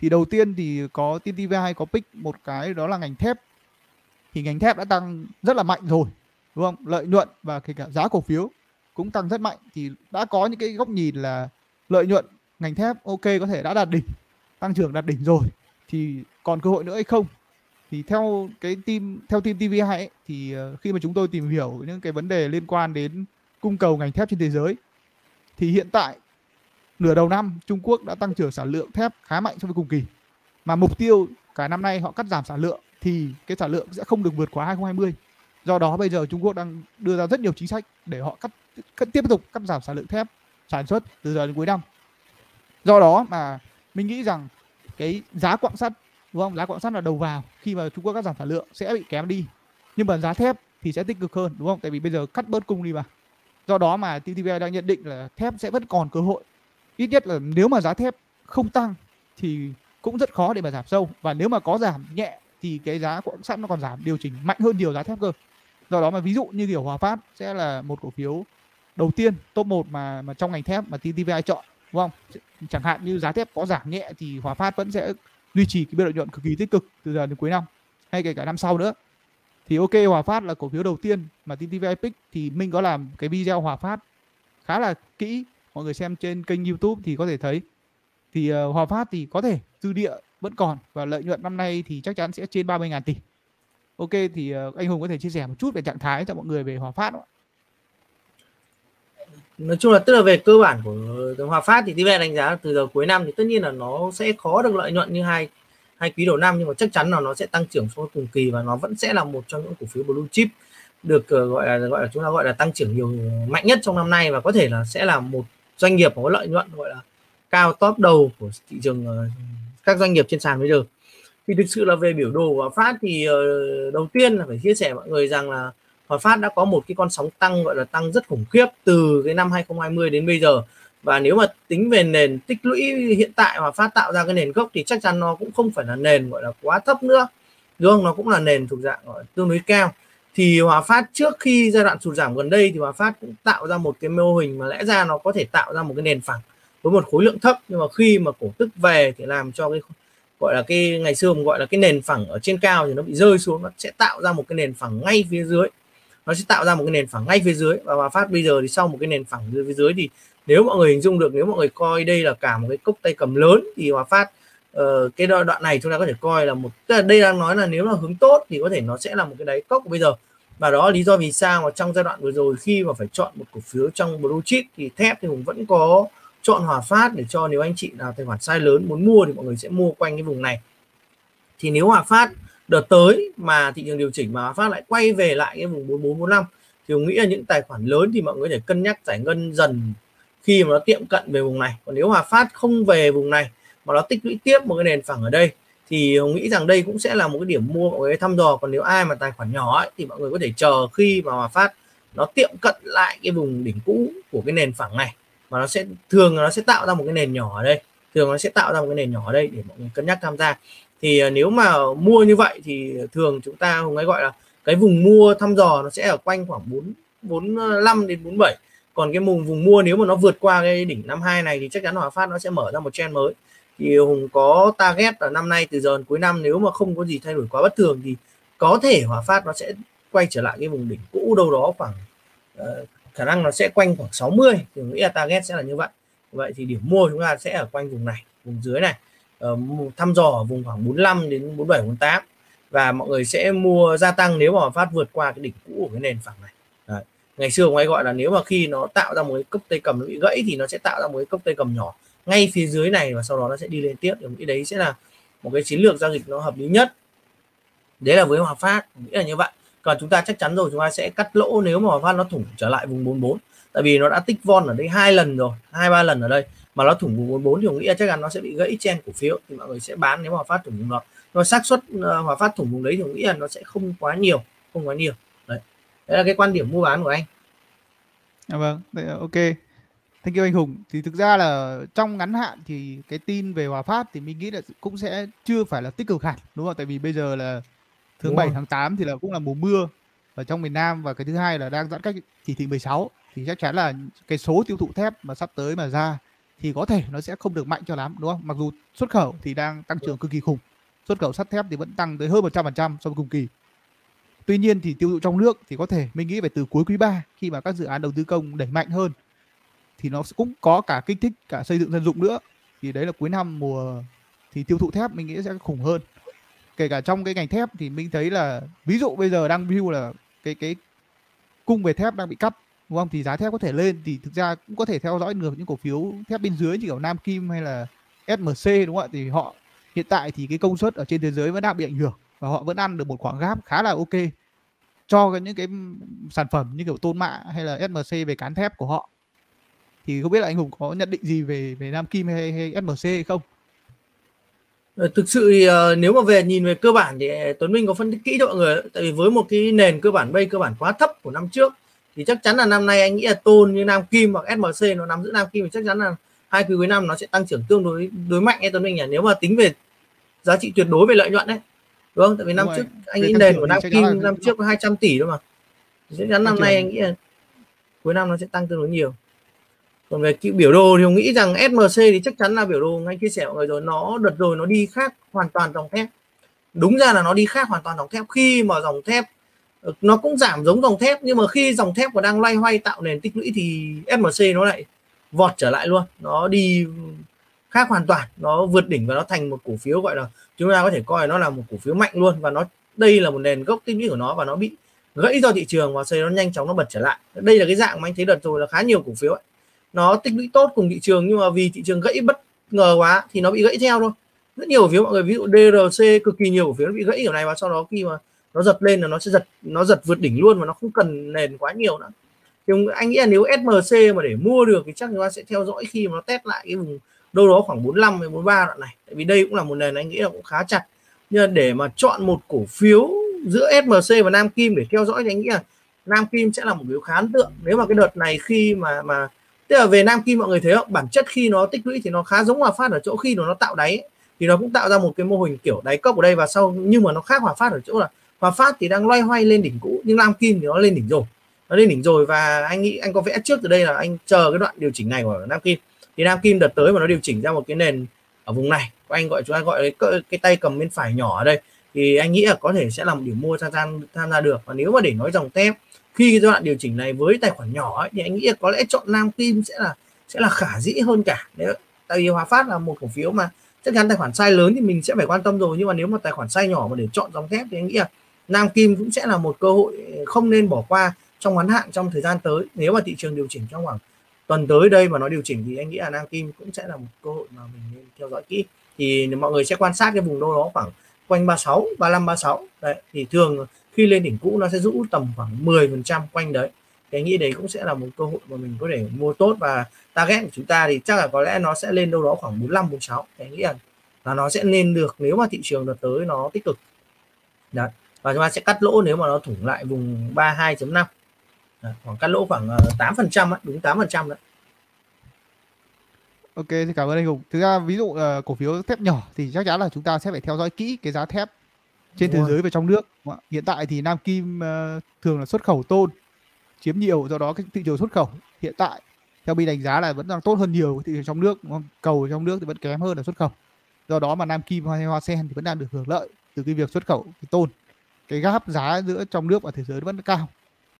thì đầu tiên thì có TTV2 có pick một cái đó là ngành thép. Thì ngành thép đã tăng rất là mạnh rồi đúng không? Lợi nhuận và kể cả giá cổ phiếu cũng tăng rất mạnh. Thì đã có những cái góc nhìn là lợi nhuận ngành thép ok có thể đã đạt đỉnh tăng trưởng đạt đỉnh rồi. Thì còn cơ hội nữa hay không? Thì theo cái team theo team TV2 ấy, thì ờ, khi mà chúng tôi tìm hiểu những cái vấn đề liên quan đến cung cầu ngành thép trên thế giới thì hiện tại nửa đầu năm Trung Quốc đã tăng trưởng sản lượng thép khá mạnh so với cùng kỳ. Mà mục tiêu cả năm nay họ cắt giảm sản lượng thì cái sản lượng sẽ không được vượt quá 2020 do đó bây giờ Trung Quốc đang đưa ra rất nhiều chính sách để họ cắt, cắt tiếp tục cắt giảm sản lượng thép sản xuất từ giờ đến cuối năm. Do đó mà mình nghĩ rằng cái giá quặng sắt đúng không? Giá quặng sắt là đầu vào khi mà Trung Quốc cắt giảm sản lượng sẽ bị kém đi. Nhưng mà giá thép thì sẽ tích cực hơn đúng không? Tại vì bây giờ cắt bớt cung đi mà. Do đó mà TTVI đang nhận định là thép sẽ vẫn còn cơ hội ít nhất là nếu mà giá thép không tăng thì cũng rất khó để mà giảm sâu. Và nếu mà có giảm nhẹ thì cái giá quặng sắt nó còn giảm, điều chỉnh mạnh hơn nhiều giá thép cơ. Do đó mà ví dụ như kiểu Hòa Phát sẽ là một cổ phiếu đầu tiên, top 1 mà mà trong ngành thép mà TTVI chọn, đúng không? Chẳng hạn như giá thép có giảm nhẹ thì Hòa Phát vẫn sẽ duy trì cái biên lợi nhuận cực kỳ tích cực từ giờ đến cuối năm, hay kể cả năm sau nữa. Thì ok, Hòa Phát là cổ phiếu đầu tiên mà TTVI pick thì mình có làm cái video Hòa Phát khá là kỹ mọi người xem trên kênh YouTube thì có thể thấy thì uh, Hòa Phát thì có thể dư địa vẫn còn và lợi nhuận năm nay thì chắc chắn sẽ trên 30.000 tỷ. Ok thì uh, anh Hùng có thể chia sẻ một chút về trạng thái cho mọi người về Hòa Phát không? nói chung là tức là về cơ bản của Hòa Phát thì TVN đánh giá từ giờ cuối năm thì tất nhiên là nó sẽ khó được lợi nhuận như hai hai quý đầu năm nhưng mà chắc chắn là nó sẽ tăng trưởng so với cùng kỳ và nó vẫn sẽ là một trong những cổ phiếu blue chip được uh, gọi là gọi là chúng ta gọi là tăng trưởng nhiều mạnh nhất trong năm nay và có thể là sẽ là một doanh nghiệp có lợi nhuận, gọi là cao top đầu của thị trường ờ, các doanh nghiệp trên sàn bây giờ. Thì thực sự là về biểu đồ của Phát thì ờ, đầu tiên là phải chia sẻ mọi người rằng là Hòa Phát đã có một cái con sóng tăng, gọi là tăng rất khủng khiếp từ cái năm 2020 đến bây giờ. Và nếu mà tính về nền tích lũy hiện tại Hòa Phát tạo ra cái nền gốc thì chắc chắn nó cũng không phải là nền, gọi là quá thấp nữa. Đúng không? Nó cũng là nền thuộc dạng, gọi tương đối cao thì Hòa Phát trước khi giai đoạn sụt giảm gần đây thì Hòa Phát cũng tạo ra một cái mô hình mà lẽ ra nó có thể tạo ra một cái nền phẳng với một khối lượng thấp. Nhưng mà khi mà cổ tức về thì làm cho cái, gọi là cái, ngày xưa gọi là cái nền phẳng ở trên cao thì nó bị rơi xuống. Nó sẽ tạo ra một cái nền phẳng ngay phía dưới. Nó sẽ tạo ra một cái nền phẳng ngay phía dưới. Và Hòa Phát bây giờ thì sau một cái nền phẳng dưới phía dưới thì nếu mọi người hình dung được, nếu mọi người coi đây là cả một cái cốc tay cầm lớn thì Hòa Phát uh, cái đoạn này chúng ta có thể coi là một tức là đây đang nói là nếu là hướng tốt thì có thể nó sẽ là một cái đáy cốc bây giờ. Và đó là lý do vì sao mà trong giai đoạn vừa rồi khi mà phải chọn một cổ phiếu trong blue chip thì thép thì hùng vẫn có chọn Hòa Phát để cho nếu anh chị nào tài khoản size lớn muốn mua thì mọi người sẽ mua quanh cái vùng này. Thì nếu Hòa Phát đợt tới mà thị trường điều chỉnh mà Hòa Phát lại quay về lại cái vùng 4445 thì tôi nghĩ là những tài khoản lớn thì mọi người có thể cân nhắc giải ngân dần khi mà nó tiệm cận về vùng này. Còn nếu Hòa Phát không về vùng này mà nó tích lũy tiếp một cái nền phẳng ở đây. Thì hùng nghĩ rằng đây cũng sẽ là một cái điểm mua mọi người thăm dò. Còn nếu ai mà tài khoản nhỏ ấy, thì mọi người có thể chờ khi mà Hòa Phát nó tiệm cận lại cái vùng đỉnh cũ của cái nền phẳng này. Mà nó sẽ thường nó sẽ tạo ra một cái nền nhỏ ở đây. Thường nó sẽ tạo ra một cái nền nhỏ ở đây để mọi người cân nhắc tham gia. Thì à, nếu mà mua như vậy thì thường chúng ta hùng ấy gọi là cái vùng mua thăm dò nó sẽ ở quanh khoảng 4 45 à, đến 47 còn cái vùng vùng mua nếu mà nó vượt qua cái đỉnh năm hai này thì chắc chắn Hòa Phát nó sẽ mở ra một trend mới thì Hùng có target là năm nay từ giờ đến cuối năm nếu mà không có gì thay đổi quá bất thường thì có thể Hòa Phát nó sẽ quay trở lại cái vùng đỉnh cũ đâu đó khoảng uh, khả năng nó sẽ quanh khoảng 60 thì nghĩ là target sẽ là như vậy. Vậy thì điểm mua chúng ta sẽ ở quanh vùng này vùng dưới này. Uh, thăm dò ở vùng khoảng 45 đến 47 48 và mọi người sẽ mua gia tăng nếu mà phát vượt qua cái đỉnh cũ của cái nền phẳng này. Đấy. ngày xưa ngoài gọi là nếu mà khi nó tạo ra một cái cốc tay cầm nó bị gãy thì nó sẽ tạo ra một cái cốc tay cầm nhỏ ngay phía dưới này và sau đó nó sẽ đi lên tiếp. Thì nghĩ đấy sẽ là một cái chiến lược giao dịch nó hợp lý nhất. Đấy là với Hòa Phát nghĩ là như vậy. Còn chúng ta chắc chắn rồi chúng ta sẽ cắt lỗ nếu mà Hòa Phát nó thủng trở lại vùng 44 tại vì nó đã tích von ở đây hai lần rồi hai ba lần ở đây. Mà nó thủng vùng 44 thì tôi nghĩ là chắc chắn nó sẽ bị gãy chen cổ phiếu. Thì mọi người sẽ bán nếu mà phát thủng vùng đó. Nó xác suất ờ, hòa phát thủng vùng đấy thì nghĩ là nó sẽ không quá nhiều không quá nhiều. Đấy. Đấy là cái quan điểm mua bán của anh. À, vâng ok. Thank you anh Hùng. Thì thực ra là trong ngắn hạn thì cái tin về Hòa Phát thì mình nghĩ là cũng sẽ chưa phải là tích cực hẳn đúng không? Tại vì bây giờ là 7 rồi. tháng 8 thì là cũng là mùa mưa ở trong miền Nam và cái thứ hai là đang giãn cách chỉ thị 16 thì chắc chắn là cái số tiêu thụ thép mà sắp tới mà ra thì có thể nó sẽ không được mạnh cho lắm đúng không mặc dù xuất khẩu thì đang tăng trưởng cực kỳ khủng xuất khẩu sắt thép thì vẫn tăng tới hơn 100% so với cùng kỳ tuy nhiên thì tiêu thụ trong nước thì có thể mình nghĩ phải từ cuối quý 3 khi mà các dự án đầu tư công đẩy mạnh hơn thì nó cũng có cả kích thích cả xây dựng dân dụng nữa. Thì đấy là cuối năm mùa thì tiêu thụ thép mình nghĩ sẽ khủng hơn. Kể cả trong cái ngành thép thì mình thấy là, ví dụ bây giờ đang view là cái cái cung về thép đang bị cắt, đúng không? Thì giá thép có thể lên thì thực ra cũng có thể theo dõi được những cổ phiếu thép bên dưới như kiểu Nam Kim hay là SMC đúng không ạ? Thì họ, hiện tại thì cái công suất ở trên thế giới vẫn đang bị ảnh hưởng và họ vẫn ăn được một khoảng gáp khá là ok cho những cái sản phẩm như kiểu tôn mạ hay là SMC về cán thép của họ thì không biết là anh Hùng có nhận định gì về về Nam Kim hay, hay SMC hay không? Ờ, thực sự thì uh, nếu mà về nhìn về cơ bản thì Tuấn Minh có phân tích kỹ cho mọi người tại vì với một cái nền cơ bản bay cơ bản quá thấp của năm trước thì chắc chắn là năm nay anh nghĩ là tôn như Nam Kim hoặc SMC nó nắm giữ Nam Kim thì chắc chắn là hai quý cuối năm nó sẽ tăng trưởng tương đối đối mạnh ấy Tuấn Minh nhỉ? Nếu mà tính về giá trị tuyệt đối về lợi nhuận đấy. Đúng không? Tại vì năm trước anh nghĩ nền của Nam Kim năm trước có 200 tỷ đâu mà. Chắc chắn năm nay anh nghĩ là cuối năm nó sẽ tăng tương đối nhiều còn về cái biểu đồ thì ông nghĩ rằng SMC thì chắc chắn là biểu đồ anh chia sẻ mọi người rồi. Nó đợt rồi nó đi khác hoàn toàn dòng thép. Đúng ra là nó đi khác hoàn toàn dòng thép. Khi mà dòng thép ờ, nó cũng giảm giống dòng thép, nhưng mà khi dòng thép còn đang loay hoay tạo nền tích lũy thì SMC nó lại vọt trở lại luôn. Nó đi khác hoàn toàn. Nó vượt đỉnh và nó thành một cổ phiếu gọi là, chúng ta có thể coi nó là một cổ phiếu mạnh luôn. Và nó, đây là một nền gốc tích lũy của nó và nó bị gãy do thị trường và xây nó nhanh chóng nó bật trở lại. Đây là cái dạng mà anh thấy đợt rồi là khá nhiều cổ phiếu ấy nó tích lũy tốt cùng thị trường, nhưng mà vì thị trường gãy bất ngờ quá thì nó bị gãy theo thôi. Rất nhiều cổ phiếu, mọi người, ví dụ DRC cực kỳ nhiều cổ phiếu nó bị gãy kiểu này, và sau đó khi mà nó giật lên là nó sẽ giật, nó giật vượt đỉnh luôn và nó không cần nền quá nhiều nữa. Thì anh nghĩ là nếu SMC mà để mua được thì chắc chúng ta sẽ theo dõi khi mà nó test lại cái vùng đâu đó khoảng 45 đến 43 đoạn này. Tại vì đây cũng là một nền anh nghĩ là cũng khá chặt. Nhưng để mà chọn một cổ phiếu giữa SMC và Nam Kim để theo dõi thì anh nghĩ là Nam Kim sẽ là một phiếu khá ấn tượng. Nếu mà cái đợt này khi mà mà tức là về Nam Kim mọi người thấy không? Bản chất khi nó tích lũy thì nó khá giống Hòa Phát ở chỗ khi nó tạo đáy thì nó cũng tạo ra một cái mô hình kiểu đáy cốc ở đây và sau nhưng mà nó khác Hòa Phát ở chỗ là Hòa Phát thì đang loay hoay lên đỉnh cũ nhưng Nam Kim thì nó lên đỉnh rồi. Nó lên đỉnh rồi và anh nghĩ anh có vẽ trước từ đây là anh chờ cái đoạn điều chỉnh này của Nam Kim. Thì Nam Kim đợt tới mà nó điều chỉnh ra một cái nền ở vùng này anh gọi chúng ta gọi cái, cái tay cầm bên phải nhỏ ở đây thì anh nghĩ là có thể sẽ là một điểm mua tham gia tham gia được. Và nếu mà để nói dòng thép khi cái giai đoạn điều chỉnh này với tài khoản nhỏ ấy, thì anh nghĩ là có lẽ chọn Nam Kim sẽ là sẽ là khả dĩ hơn cả. Nếu tại vì Hòa Phát là một cổ phiếu mà chắc chắn tài khoản size lớn thì mình sẽ phải quan tâm rồi nhưng mà nếu mà tài khoản size nhỏ mà để chọn dòng thép thì anh nghĩ là Nam Kim cũng sẽ là một cơ hội ừ, không nên bỏ qua trong ngắn hạn trong thời gian tới. Nếu mà thị trường điều chỉnh trong khoảng tuần tới đây mà nó điều chỉnh thì anh nghĩ là Nam Kim cũng sẽ là một cơ hội mà mình nên theo dõi kỹ. Thì mọi người sẽ quan sát cái vùng đâu đó khoảng quanh 36 35 36 đấy thì thường khi lên đỉnh cũ nó sẽ rũ tầm khoảng 10 phần trăm quanh đấy. Cái nghĩ đấy cũng sẽ là một cơ hội mà mình có thể mua tốt và target của chúng ta thì chắc là có lẽ nó sẽ lên đâu đó khoảng 45 46 cái nghĩ là, là nó sẽ lên được nếu mà thị trường đợt tới nó tích cực. Đấy và chúng ta sẽ cắt lỗ nếu mà nó thủng lại vùng 32.5 Đấy, khoảng cắt lỗ khoảng ờ, 8 phần trăm đúng 8 phần trăm đấy. Ok, thì cảm ơn anh Hùng. Thực ra ví dụ uh, cổ phiếu thép nhỏ thì chắc chắn là chúng ta sẽ phải theo dõi kỹ cái giá thép trên Đúng thế rồi. giới và trong nước. Hiện tại thì Nam Kim uh, thường là xuất khẩu tôn chiếm nhiều do đó cái thị trường xuất khẩu hiện tại theo mình đánh giá là vẫn đang tốt hơn nhiều thị trường trong nước đúng không? cầu trong nước thì vẫn kém hơn là xuất khẩu do đó mà Nam Kim hay Hoa Sen thì vẫn đang được hưởng lợi từ cái việc xuất khẩu cái tôn cái gap giá giữa trong nước và thế giới vẫn cao